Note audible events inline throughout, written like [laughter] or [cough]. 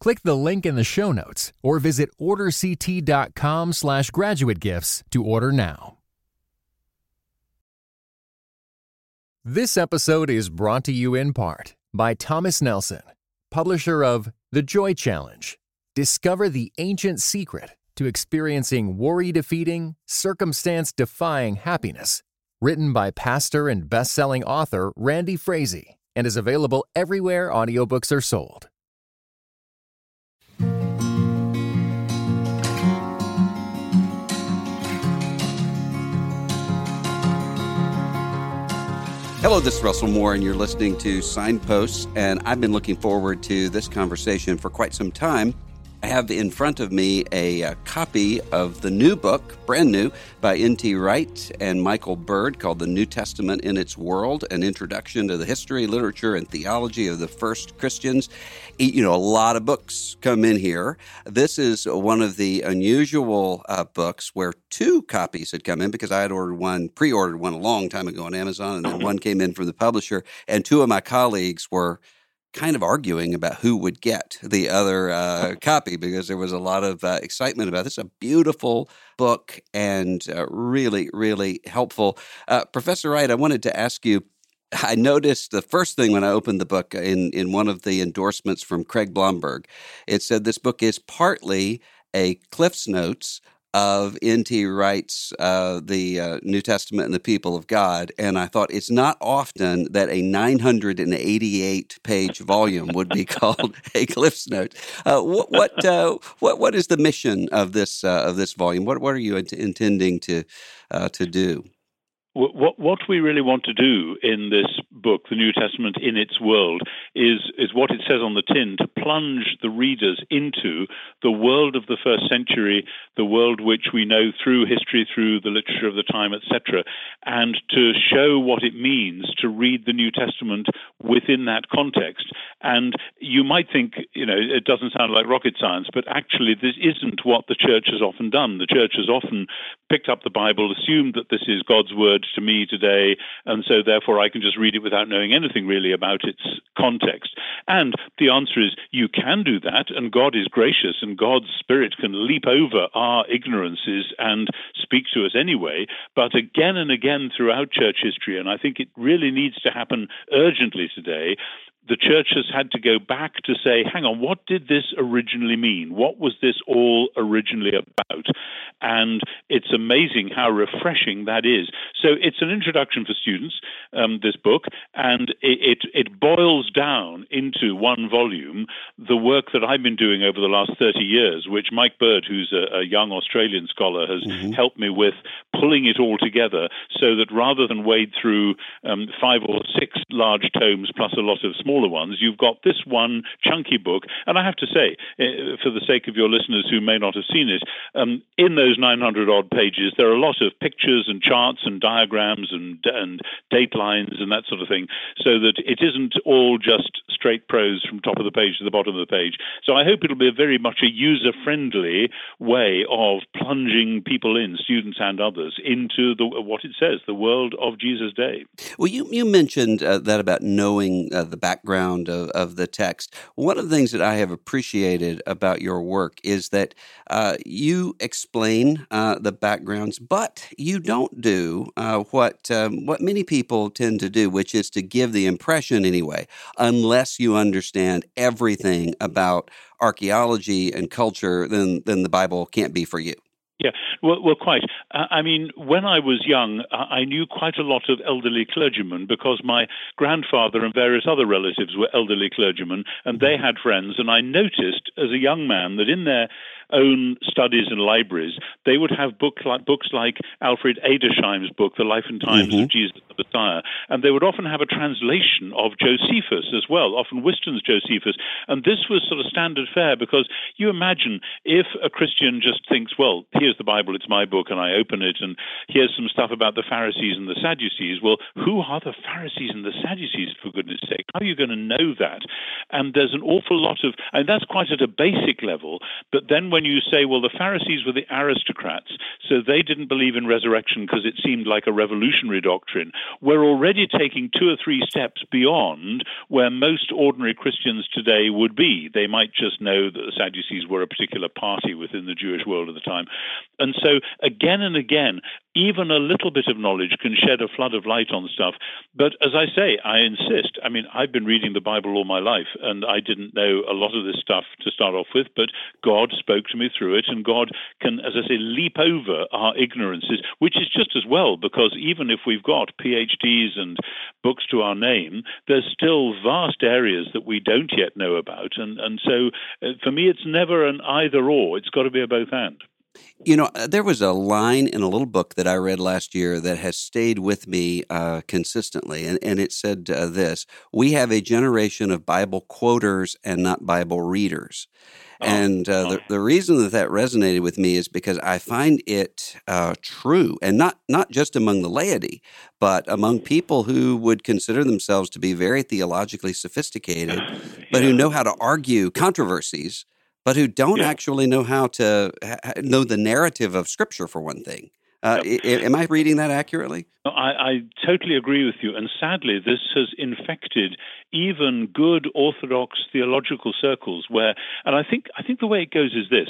Click the link in the show notes or visit orderct.com slash graduate gifts to order now. This episode is brought to you in part by Thomas Nelson, publisher of The Joy Challenge. Discover the ancient secret to experiencing worry defeating, circumstance defying happiness. Written by pastor and best selling author Randy Frazee and is available everywhere audiobooks are sold. Hello, this is Russell Moore, and you're listening to Signposts. And I've been looking forward to this conversation for quite some time I have in front of me a, a, copy of the new book, brand new, by N.T. Wright and Michael Bird called The New Testament in Its World An Introduction to the History, Literature, and Theology of the First Christians. You know, a lot of books come in here. This is one of the unusual uh, books where two copies had come in because I had ordered one, pre ordered one a long time ago on Amazon, and then one came in from the publisher, and two of my colleagues were kind of arguing about who would get the other uh, [laughs] copy because there was a lot of uh, excitement about this. A beautiful book and uh, really, really helpful. Uh, Professor Wright, I wanted to ask you. I noticed the first thing when I opened the book in, in one of the endorsements from Craig Blomberg, it said this book is partly a Cliff's Notes of N.T. Wright's uh, The uh, New Testament and the People of God, and I thought it's not often that a 988 page volume would be [laughs] called [laughs] a Cliff's Note. Uh, what what, uh, what what is the mission of this uh, of this volume? What what are you int- intending to uh, to do? What, what we really want to do in this book, The New Testament in its World, is, is what it says on the tin to plunge the readers into the world of the first century, the world which we know through history, through the literature of the time, etc., and to show what it means to read the New Testament within that context. And you might think, you know, it doesn't sound like rocket science, but actually, this isn't what the church has often done. The church has often picked up the Bible, assumed that this is God's word to me today, and so therefore I can just read it without knowing anything really about its context. And the answer is you can do that, and God is gracious, and God's Spirit can leap over our ignorances and speak to us anyway. But again and again throughout church history, and I think it really needs to happen urgently today, the church has had to go back to say, hang on, what did this originally mean? What was this all originally about? And it's amazing how refreshing that is. So it's an introduction for students, um, this book, and it, it, it, boils down into one volume the work that I've been doing over the last 30 years, which Mike Bird, who's a, a young Australian scholar, has mm-hmm. helped me with pulling it all together so that rather than wade through um, five or six large tomes plus a lot of small smaller ones, you've got this one chunky book. And I have to say, eh, for the sake of your listeners who may not have seen it, um, in those 900 odd pages, there are a lot of pictures and charts and diagrams and, and date lines and that sort of thing, so that it isn't all just straight prose from top of the page to the bottom of the page. So I hope it'll be a very much a user friendly way of plunging people in, students and others, into the, what it says, the world of Jesus' day. Well, you, you mentioned uh, that about knowing uh, the back background of, of the text. One of the things that I have appreciated about your work is that uh, you explain uh, the backgrounds, but you don't do uh, what um, what many people tend to do, which is to give the impression anyway, unless you understand everything about archaeology and culture, then then the Bible can't be for you. Yeah, well, well quite. Uh, I mean, when I was young, I knew quite a lot of elderly clergymen because my grandfather and various other relatives were elderly clergymen, and they had friends. And I noticed as a young man that in their own studies and libraries, they would have book like, books like Alfred Edersheim's book, The Life and Times mm-hmm. of Jesus the Messiah, and they would often have a translation of Josephus as well, often Whiston's Josephus. And this was sort of standard fare because you imagine if a Christian just thinks, well, here's the Bible, it's my book, and I open it, and here's some stuff about the Pharisees and the Sadducees. Well, who are the Pharisees and the Sadducees, for goodness sake? How are you going to know that? And there's an awful lot of, and that's quite at a basic level. But then when you say, well, the Pharisees were the aristocrats, so they didn't believe in resurrection because it seemed like a revolutionary doctrine, we're already taking two or three steps beyond where most ordinary Christians today would be. They might just know that the Sadducees were a particular party within the Jewish world at the time. And so, again and again, even a little bit of knowledge can shed a flood of light on stuff. But as I say, I insist. I mean, I've been reading the Bible all my life, and I didn't know a lot of this stuff to start off with, but God spoke to me through it, and God can, as I say, leap over our ignorances, which is just as well, because even if we've got PhDs and books to our name, there's still vast areas that we don't yet know about. And, and so uh, for me, it's never an either or, it's got to be a both and. You know, uh, there was a line in a little book that I read last year that has stayed with me uh, consistently, and, and it said uh, this We have a generation of Bible quoters and not Bible readers. Oh, and uh, the, the reason that that resonated with me is because I find it uh, true, and not, not just among the laity, but among people who would consider themselves to be very theologically sophisticated, but who know how to argue controversies but who don't yeah. actually know how to know the narrative of Scripture, for one thing. Uh, yep. I, am I reading that accurately? I, I, totally agree with you. And sadly, this has infected even good Orthodox theological circles where, and I think, I think the way it goes is this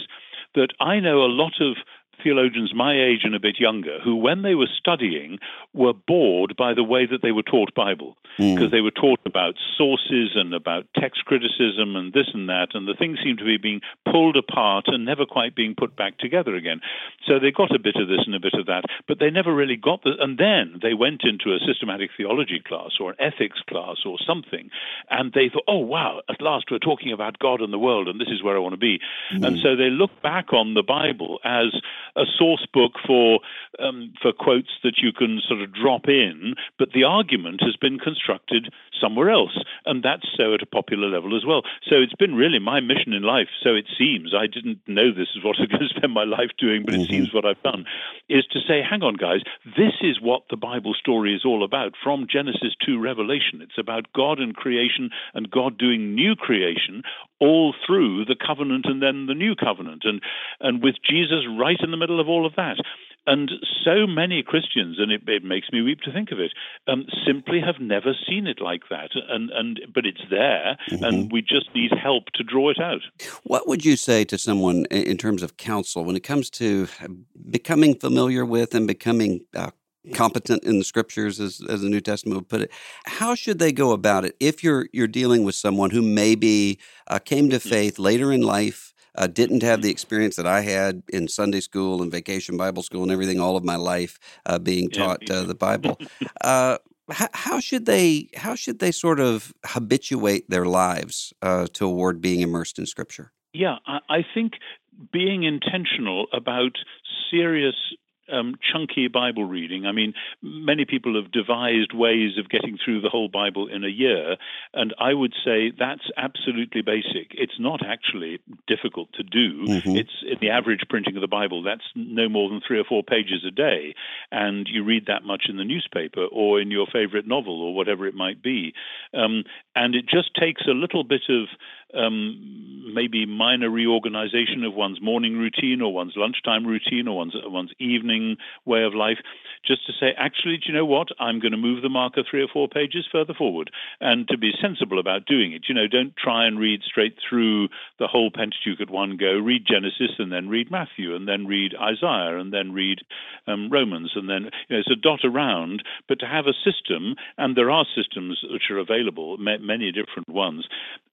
that I know a lot of theologians my age and a bit younger who, when they were studying, were bored by the way that they were taught Bible because mm. they were taught about sources and about text criticism and this and that, and the things seemed to be being pulled apart and never quite being put back together again. So they got a bit of this and a bit of that, but they never really got the. And then they went into a systematic theology class or an ethics class or something, and they thought, oh wow, at last we're talking about God and the world, and this is where I want to be. Mm. And so they look back on the Bible as a source book for um, for quotes that you can sort of drop in, but the argument has been constructed somewhere else, and that's so at a popular level as well. So it's been really my mission in life. So it seems I didn't know this is what I'm [laughs] going to spend my life doing, but it mm-hmm. seems what I've done is to say, hang on, guys, this is what the Bible story is all about from Genesis to Revelation. It's about God and creation and God doing new creation all through the covenant and then the new covenant, and and with Jesus right in the middle of all of that. And so many Christians, and it, it makes me weep to think of it, um, simply have never seen it like that. And, and but it's there, mm-hmm. and we just need help to draw it out. What would you say to someone in terms of counsel when it comes to becoming familiar with and becoming uh, competent in the scriptures as, as the New Testament would put it. How should they go about it if you're you're dealing with someone who maybe uh, came to mm. faith later in life uh, didn't have the experience that I had in Sunday school and vacation Bible school and everything all of my life uh, being taught uh, the Bible. Uh, how, how, should they how should they sort of habituate their lives uh, toward being immersed in Scripture? Yeah, I, I think being intentional about serious um, chunky Bible reading. I mean, many people have devised ways of getting through the whole Bible in a year, and I would say that's absolutely basic. It's not actually difficult to do. Mm-hmm. It's in the average printing of the Bible, that's no more than three or four pages a day, and you read that much in the newspaper or in your favorite novel or whatever it might be. Um, and it just takes a little bit of um, maybe minor reorganization of one's morning routine or one's lunchtime routine or one's, one's evening way of life, just to say, actually, do you know what? I'm going to move the marker three or four pages further forward, and to be sensible about doing it. You know, don't try and read straight through the whole Pentateuch at one go. Read Genesis and then read Matthew and then read Isaiah and then read um, Romans and then you know, dot around. But to have a system, and there are systems which are available, many different ones,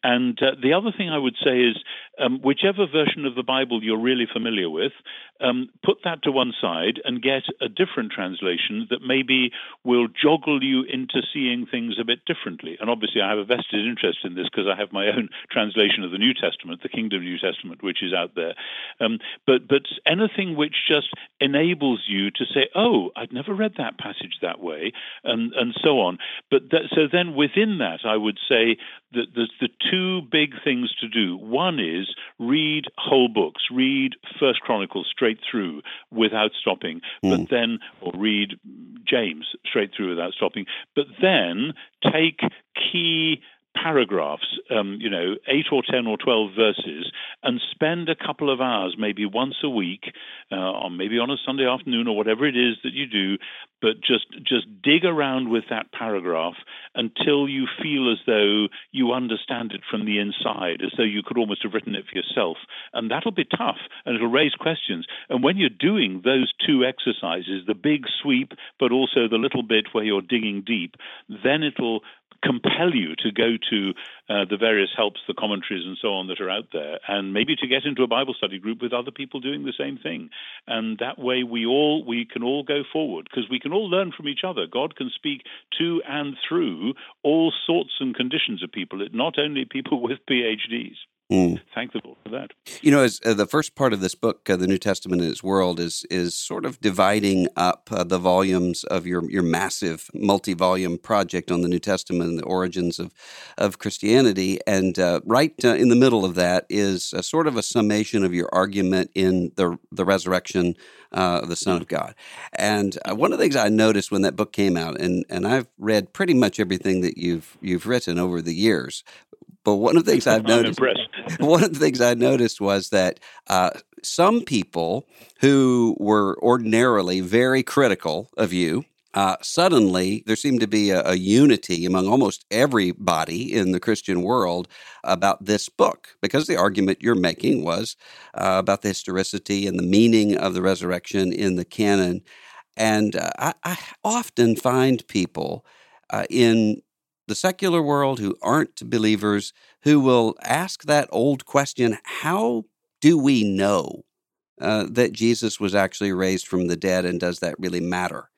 and uh, the other thing I would say is um, whichever version of the Bible you're really familiar with, um, put that to one side and get a different translation that maybe will joggle you into seeing things a bit differently. And obviously, I have a vested interest in this because I have my own [laughs] translation of the New Testament, the Kingdom New Testament, which is out there. Um, but but anything which just enables you to say, "Oh, I'd never read that passage that way," and and so on. But that, so then within that, I would say that there's the two big things to do. One is read whole books, read First Chronicles straight through without stopping, mm. but then or read James straight through without stopping, but then take key paragraphs, um, you know, eight or ten or twelve verses, and spend a couple of hours, maybe once a week, uh, or maybe on a Sunday afternoon or whatever it is that you do, but just just dig around with that paragraph until you feel as though you understand it from the inside, as though you could almost have written it for yourself. And that'll be tough, and it'll raise questions. And when you're doing those two exercises, the big sweep, but also the little bit where you're digging deep, then it'll compel you to go to uh, the various helps, the commentaries, and so on that are out there, and maybe to get into a Bible study group with other people doing the same thing. And that way, we all we can all go forward because we can all learn from each other. God can speak to and through all sorts and conditions of people, not only people [laughs] with PhDs. Mm. Thank the for that. You know, as uh, the first part of this book, uh, the New Testament in its world, is is sort of dividing up uh, the volumes of your your massive multi-volume project on the New Testament and the origins of of Christianity, and uh, right uh, in the middle of that is sort of a summation of your argument in the the resurrection uh, of the Son of God. And one of the things I noticed when that book came out, and and I've read pretty much everything that you've you've written over the years, but one of the things I've noticed, one of the things I noticed was that uh, some people who were ordinarily very critical of you. Uh, suddenly, there seemed to be a, a, unity among almost everybody in the Christian world about this book, because the argument you're making was uh, about the historicity and the meaning of the resurrection in the canon. And uh, I, I, often find people uh, in the secular world who aren't believers who will ask that old question how do we know uh, that Jesus was actually raised from the dead and does that really matter?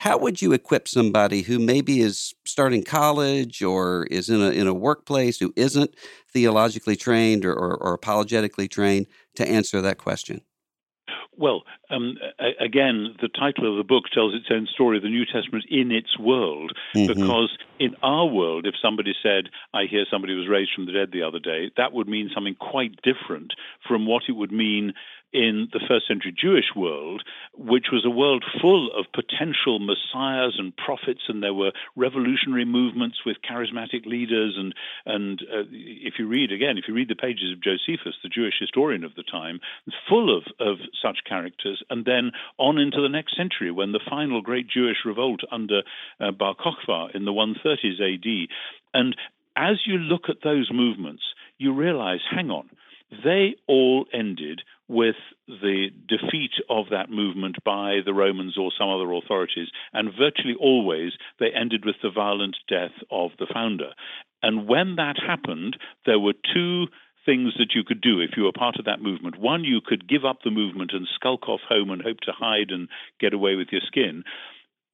How would you equip somebody who maybe is starting college or is in a, in a workplace who isn't theologically trained or, or, or apologetically trained to answer that question? Well, um, again, the title of the book tells its own story, the New Testament in its world, mm-hmm. because in our world, if somebody said, I hear somebody was raised from the dead the other day, that would mean something quite different from what it would mean in the first century Jewish world, which was a world full of potential messiahs and prophets, and there were revolutionary movements with charismatic leaders. And and uh, if you read again, if you read the pages of Josephus, the Jewish historian of the time, full of of such characters. And then on into the next century, when the final great Jewish revolt under uh, Bar Kokhba in the 130s A.D. And as you look at those movements, you realize, hang on, they all ended with the defeat of that movement by the Romans or some other authorities, and virtually always they ended with the violent death of the founder. And when that happened, there were two things that you could do if you were part of that movement. One, you could give up the movement and skulk off home and hope to hide and get away with your skin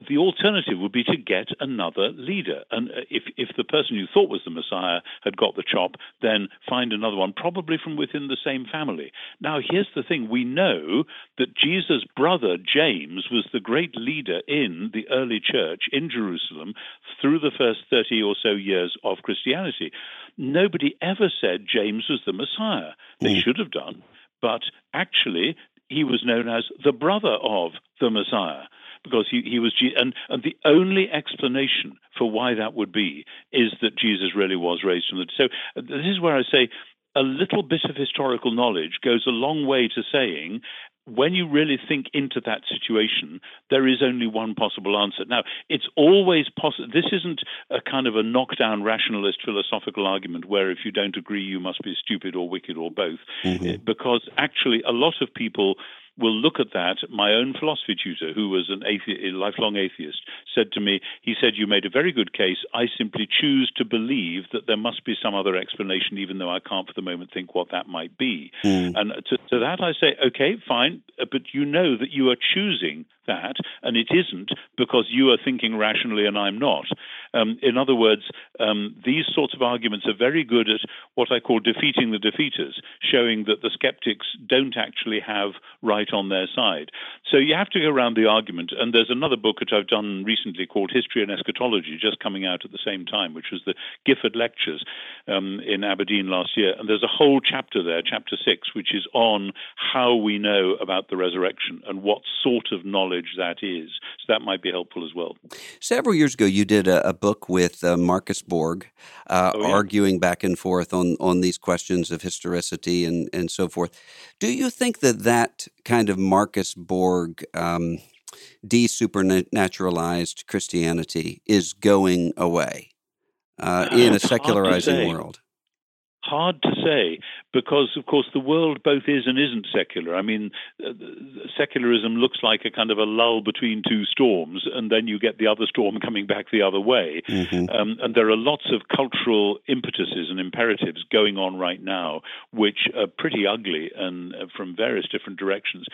the alternative would be to get another leader. And uh, if, if the person you thought was the Messiah had got the chop, then find another one, probably from within the same family. Now, here's the thing we know that Jesus' brother James was the great leader in the early church in Jerusalem through the first 30 or so years of Christianity. Nobody ever said James was the Messiah. They mm. should have done. But actually, he was known as the brother of the Messiah because he, he was and and the only explanation for why that would be is that Jesus really was raised from the dead. so uh, this is where I say a little bit of historical knowledge goes a long way to saying when you really think into that situation, there is only one possible answer. Now, it's always possible. This isn't a kind of a knockdown rationalist philosophical argument where if you don't agree, you must be stupid or wicked or both. Mm-hmm. Because actually, a lot of people will look at that. My own philosophy tutor, who was an athe- a lifelong atheist, said to me, he said, You made a very good case. I simply choose to believe that there must be some other explanation, even though I can't for the moment think what that might be. Mm. And to, to that I say, Okay, fine, but you know that you are choosing that, and it isn't because you are thinking rationally and I'm not. Um, in other words, um, these sorts of arguments are very good at what I call defeating the defeaters, showing that the skeptics don't actually have right on their side. So you have to go around the argument, and there's another book which I've done recently called History and Eschatology, just coming out at the same time, which was the Gifford Lectures um, in Aberdeen last year. And there's a whole chapter there, chapter six, which is on how we know about the resurrection and what sort of knowledge knowledge that is. So that might be helpful as well. Several years ago, you did a, a book with uh, Marcus Borg, uh, oh, yeah. arguing back and forth on, on these questions of historicity and, and so forth. Do you think that that kind of Marcus Borg um, desupernaturalized Christianity is going away uh, in a secularizing world? hard to say because, of course, the world both is and isn't secular. I mean, uh, secularism looks like a kind of a lull between two storms, and then you get the other storm [laughs] coming back the other way. Mm-hmm. Um, and there are lots of cultural impetuses and imperatives going on right now, which are pretty ugly and uh, from various different directions.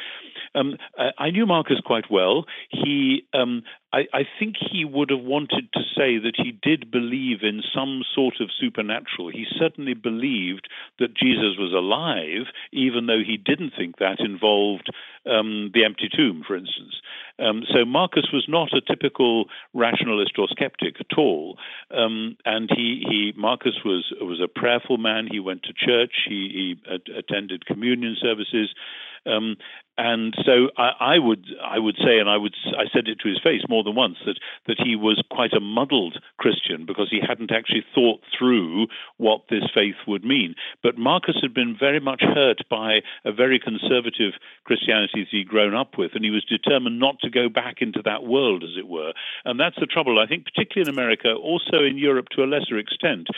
Um, I, I, knew Marcus quite well. He um, I, I, think he would have wanted to say that he did believe in some sort of supernatural. He certainly believed that Jesus was alive, even though he didn't think that involved um, the empty tomb, for instance. Um, so Marcus was not a typical rationalist or skeptic at all, um, and he, he Marcus was was a prayerful man. He went to church. He, he attended communion services. Um, and so I, I, would I would say, and I would I said it to his face more than once that that he was quite a muddled Christian because he hadn't actually thought through what this faith would mean. But Marcus had been very much hurt by a very conservative Christianity that he'd grown up with, and he was determined not to go back into that world, as it were. And that's the trouble, I think, particularly in America, also in Europe to a lesser extent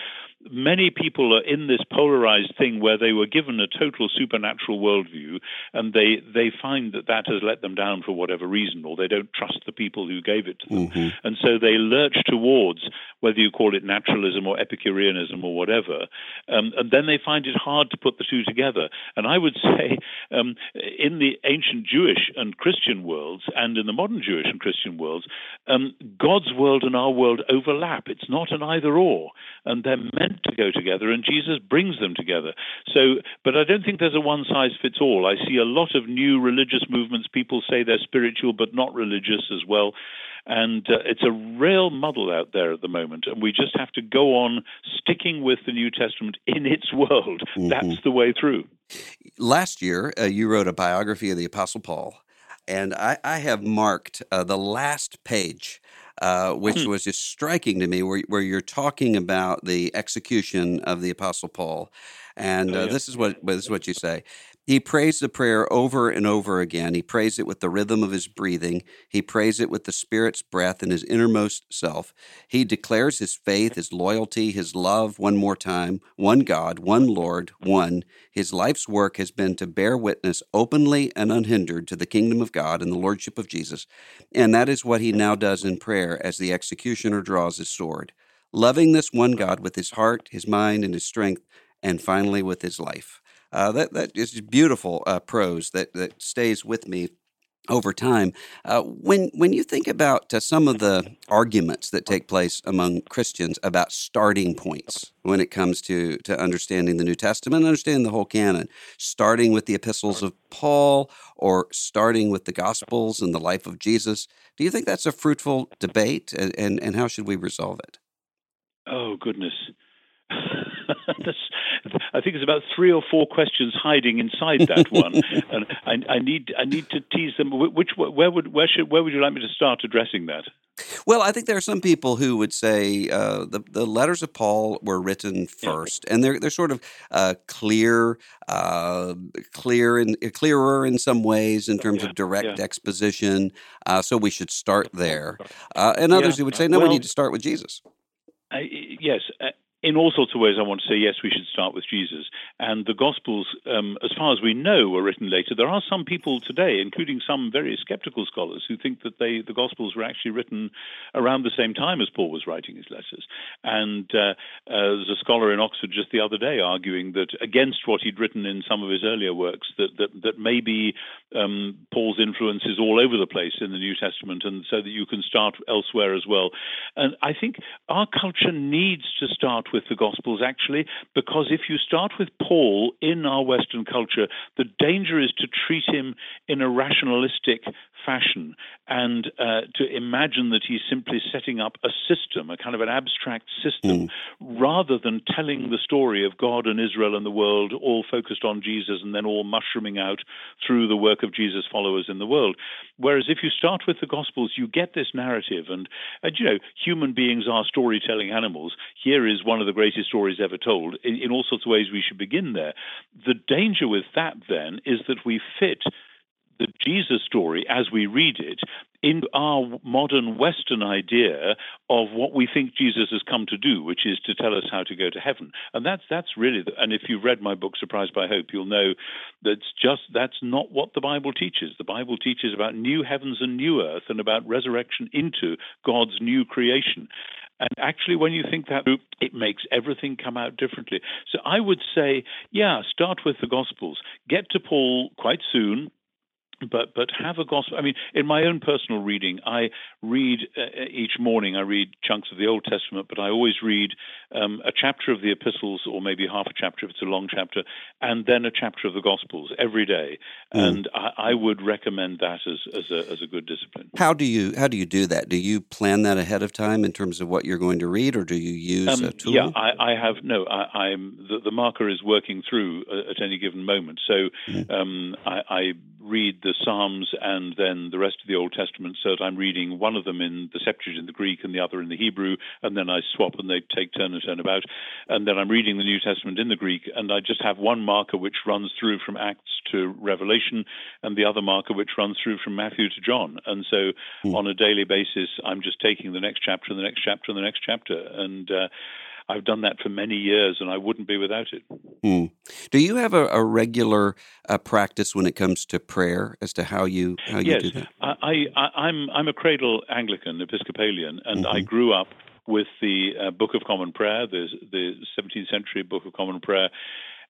many people are in this polarized thing where they were given a total supernatural worldview and they, they find that that has let them down for whatever reason or they don't trust the people who gave it to them. Mm-hmm. And so they lurch towards whether you call it naturalism or Epicureanism or whatever. Um, and then they find it hard to put the two together. And I would [laughs] say um, in the ancient Jewish and Christian worlds and in the modern Jewish and Christian worlds, um, God's world and our world overlap. It's not an either or. And they're meant to go together, and Jesus brings them together. So, but I don't think there's a one size fits all. I see a lot of new religious movements. People say they're spiritual but not religious as well. And uh, it's a real muddle out there at the moment. And we just have to go on sticking with the New Testament in its world. Mm-hmm. That's the way through. Last year, uh, you wrote a biography of the Apostle Paul. And I, I have marked uh, the last page uh, which hmm. was just striking to me, where, where you're talking about the execution of the Apostle Paul. And oh, uh, this is what this is what you say. He prays the prayer over and over again. He prays it with the rhythm of his breathing. He prays it with the Spirit's breath in his innermost self. He declares his faith, his loyalty, his love one more time one God, one Lord, one. His life's work has been to bear witness openly and unhindered to the kingdom of God and the Lordship of Jesus. And that is what he now does in prayer as the executioner draws his sword, loving this one God with his heart, his mind, and his strength, and finally with his life. Uh, that that is beautiful uh, prose that that stays with me over time. Uh, when when you think about uh, some of the arguments that take place among Christians about starting points when it comes to to understanding the New Testament, understanding the whole canon, starting with the epistles of Paul or starting with the Gospels and the life of Jesus, do you think that's a fruitful debate, and and, and how should we resolve it? Oh goodness. [laughs] I think there's about three or four questions hiding inside that one, [laughs] and I, I, need I need to tease them. Which where would where should where would you like me to start addressing that? Well, I think there are some people who would say uh, the the letters of Paul were written first, yeah. and they're they're sort of uh, clear, uh, clear and clearer in some ways in terms yeah. of direct yeah. exposition. Uh, so we should start there. Uh, and others who would say no, well, we need to start with Jesus. yes, in all sorts of ways, I want to say yes, we should start with Jesus. And the Gospels, um, as far as we know, were written later. There are some people today, including some very skeptical scholars, who think that they the Gospels were actually written around the same time as Paul was writing his letters. And uh, uh, there's a scholar in Oxford just the other day arguing that against what he'd written in some of his earlier works, that that, that maybe um, Paul's influence is all over the place in the New Testament, and so that you can start elsewhere as well. And I think our culture needs to start with the Gospels actually, because if you start with Paul in our Western culture, the danger is to treat him in a rationalistic fashion and uh, to imagine that he's simply setting up a system, a kind of an abstract system, mm. rather than telling the story of God and Israel and the world, all focused on Jesus and then all mushrooming out through the work of Jesus' followers in the world. Whereas if you start with the Gospels, you get this narrative, and, and you know, human beings are storytelling animals. Here is one of the greatest stories ever told. In, in all sorts of ways, we should begin there. The danger with that, then, is that we fit the Jesus story as we read it in our modern Western idea of what we think Jesus has come to do, which is to tell us how to go to heaven. And that's that's really, the, and if you've read my book Surprised by Hope, you'll know that's just that's not what the Bible teaches. The Bible teaches about new heavens and new earth, and about resurrection into God's new creation. And actually, when you think that it makes everything come out differently. So I would say, yeah, start with the Gospels. Get to Paul quite soon but but have a gospel. I mean, in my own personal reading, I read uh, each morning. I read chunks of the Old Testament, but I always read um, a chapter of the epistles, or maybe half a chapter if it's a long chapter, and then a chapter of the Gospels every day. Mm. And I, I, would recommend that as as a, as a good discipline. How do you how do you do that? Do you plan that ahead of time in terms of what you're going to read, or do you use um, a tool? Yeah, I, I have no. I, am the, the, marker is working through uh, at any given moment, so mm. um, I, I read the Psalms and then the rest of the Old Testament so that I'm reading one of them in the Septuagint in the Greek and the other in the Hebrew, and then I swap and they take turn and turn about. And then I'm reading the New Testament in the Greek, and I just have one marker which runs through from Acts to Revelation, and the other marker which runs through from Matthew to John. And so mm. on a daily basis, I'm just taking the next chapter and the next chapter and the next chapter. And uh, I've done that for many years, and I wouldn't be without it. Hmm. Do you have a, a regular uh, practice when it comes to prayer as to how you how you yes, do that? I, I, I'm I'm a cradle Anglican Episcopalian, and mm-hmm. I grew up with the uh, Book of Common Prayer, the the 17th century Book of Common Prayer.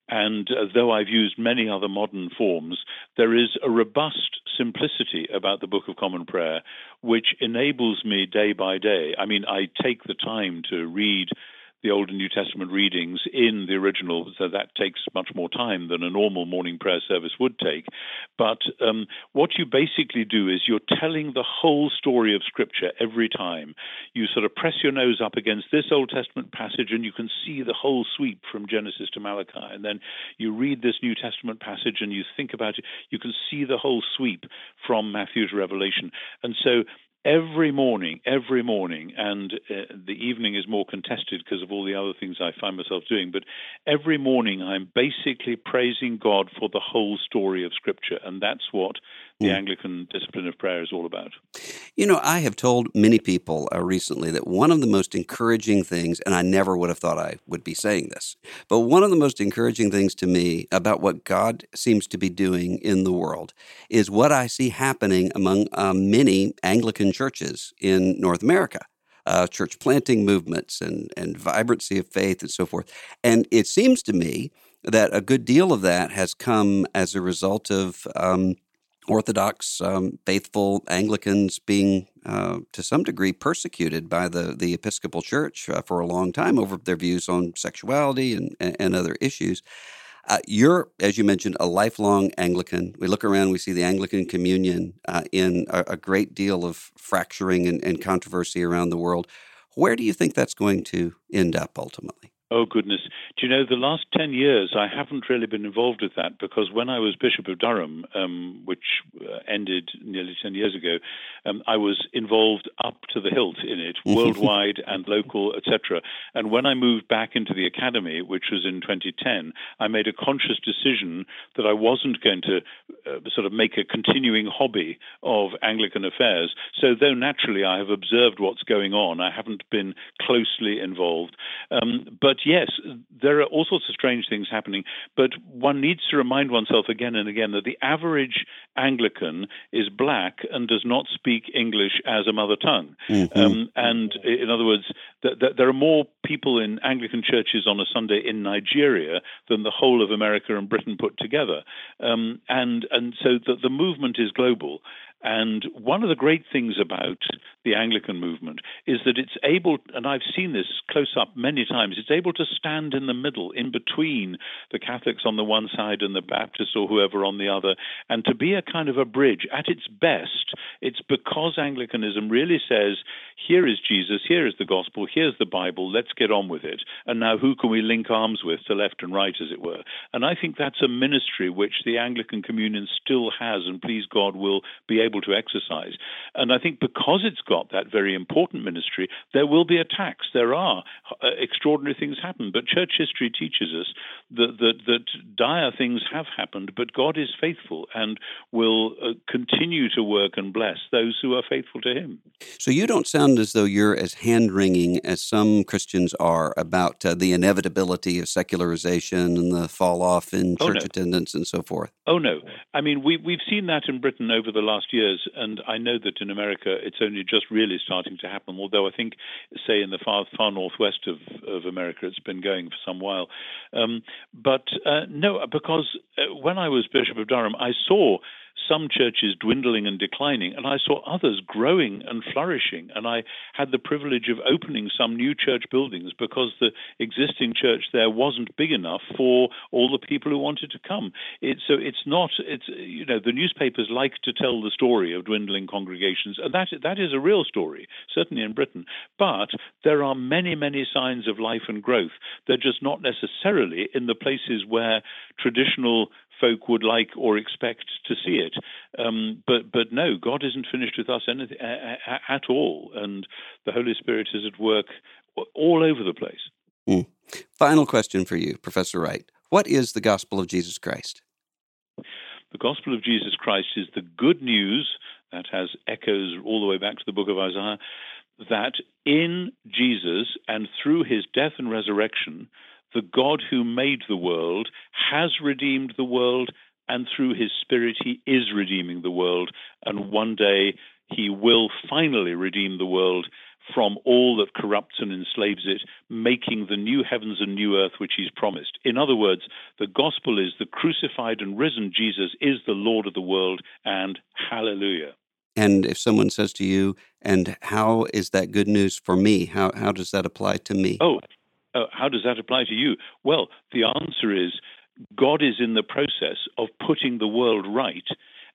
And uh, though I've used many other modern forms, there is a robust simplicity about the Book of Common Prayer, which enables me day by day. I mean, I take the time to read the Old and New Testament readings in the original, so that takes much more time than a normal morning prayer service would take. But um, what you basically do is you're telling the whole story of Scripture every time. You sort of press your nose up against this Old Testament passage and you can see the whole sweep from Genesis to Malachi. And then you read this New Testament passage and you think about it, you can see the whole sweep from Matthew to Revelation. And so every morning, every morning, and uh, the evening is more contested because of all the other things I find myself doing, but every morning I'm basically praising God for the whole story of Scripture, and that's what the mm. Anglican discipline of prayer is all about. You know, I have told many people uh, recently that one of the most encouraging things, and I never would have thought I would be saying this, but one of the most encouraging things to me about what God seems to be doing in the world is what I see happening among uh, many Anglican churches in North America. Uh, church planting movements and, and vibrancy of faith and so forth. And it seems to me that a good deal of that has come as a result of um, Orthodox, um, faithful Anglicans being, uh, to some degree, persecuted by the, the Episcopal Church uh, for a long time over their views on sexuality and, and other issues. Uh, you're, as you mentioned, a lifelong Anglican. We look around, we see the Anglican Communion uh, in a, a, great deal of fracturing and, and controversy around the world. Where do you think that's going to end up ultimately? Oh, goodness. Do you know, the last 10 years, I haven't really been involved with that because when I was Bishop of Durham, um, which uh, ended nearly 10 years ago, um, I was involved up to the hilt in it, [laughs] worldwide and local, etc. And when I moved back into the academy, which was in 2010, I made a conscious decision that I wasn't going to uh, sort of make a continuing hobby of Anglican affairs. So, though naturally I have observed what's going on, I haven't been closely involved. Um, but yes, there are all sorts of strange things happening, but one needs to remind oneself again and again that the average Anglican is black and does not speak English as a mother tongue. Mm-hmm. Um, and in other words, th- th- there are more people in Anglican churches on a Sunday in Nigeria than the whole of America and Britain put together. Um, and and so the, the movement is global. And one of the great things about the Anglican movement is that it's able, and I've seen this close up many times, it's able to stand in the middle, in between the Catholics on the one side and the Baptists or whoever on the other, and to be a kind of a bridge. At its best, it's because Anglicanism really says, here is Jesus, here is the gospel, here's the Bible, let's get on with it. And now who can we link arms with to left and right, as it were? And I think that's a ministry which the Anglican Communion still has, and please God will be able to exercise. And I think because it's got that very important ministry, there will be attacks. There are uh, extraordinary things happen, but church history teaches us that, that, that dire things have happened, but God is faithful and will uh, continue to work and bless those who are faithful to Him. So you don't sound as though you're as hand wringing as some Christians are about uh, the inevitability of secularization and the fall off in church oh, no. attendance and so forth. Oh, no. I mean, we, we've seen that in Britain over the last years, and I know that in America it's only just really starting to happen, although I think, say, in the far, far northwest of, of America, it's been going for some while. Um, but uh, no, because uh, when I was Bishop of Durham, I saw some churches dwindling and declining, and I saw others growing and flourishing. And I had the privilege of opening some new church buildings because the existing church there wasn't big enough for all the people who wanted to come. It, so it's not, it's, you know, the newspapers like to tell the story of dwindling congregations, and that, that is a real story, certainly in Britain. But there are many, many signs of life and growth. They're just not necessarily in the places where traditional folk would like or expect to see it. Um, but but no, God isn't finished with us anything, at all, and the Holy Spirit is at work all over the place. Mm. Final question for you, Professor Wright. What is the gospel of Jesus Christ? The gospel of Jesus Christ is the good news that has echoes all the way back to the book of Isaiah that in Jesus and through his death and resurrection, the God who made the world has redeemed the world, and through his Spirit, he is redeeming the world. And one day, he will finally redeem the world from all that corrupts and enslaves it, making the new heavens and new earth which he's promised. In other words, the gospel is the crucified and risen Jesus is the Lord of the world, and hallelujah. And if someone says to you, and how is that good news for me? How, how does that apply to me? Oh, uh, how does that apply to you? Well, the answer is God is in the process of putting the world right,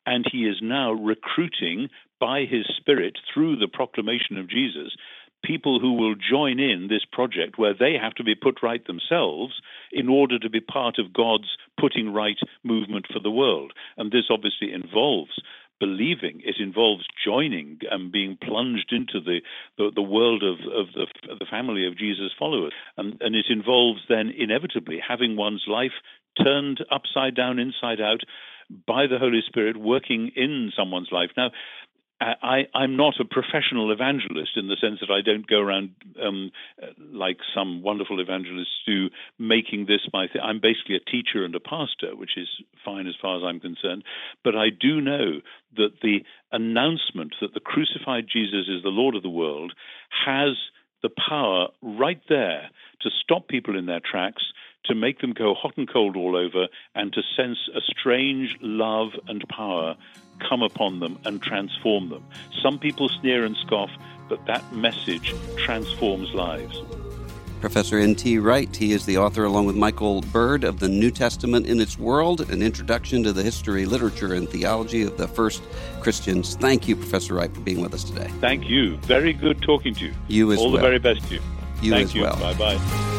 and He is now recruiting by His Spirit through the proclamation of Jesus people who will join in this project where they have to be put right themselves in order to be part of God's putting right movement for the world. And this obviously involves believing. It involves joining and being plunged into the, the, the world of, of the, the family of Jesus' followers. And, and it involves then inevitably having one's life turned upside down, inside out by the Holy Spirit working in someone's life. Now, I, am not a professional evangelist in the sense that I don't go around um, like some wonderful evangelists do, making this my thing. I'm basically a teacher and a pastor, which is fine as far as I'm concerned. But I do know that the announcement that the crucified Jesus is the Lord of the world has the power right there to stop people in their tracks, to make them go hot and cold all over, and to sense a strange love and power come upon them and transform them. Some people sneer and scoff, but that message transforms lives. Professor N.T. Wright, he is the author, along with Michael Bird, of The New Testament in Its World, an introduction to the history, literature, and theology of the first Christians. Thank you, Professor Wright, for being with us today. Thank you. Very good talking to you. You as All well. the very best to you. You Thank as you. well. Bye bye.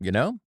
you know?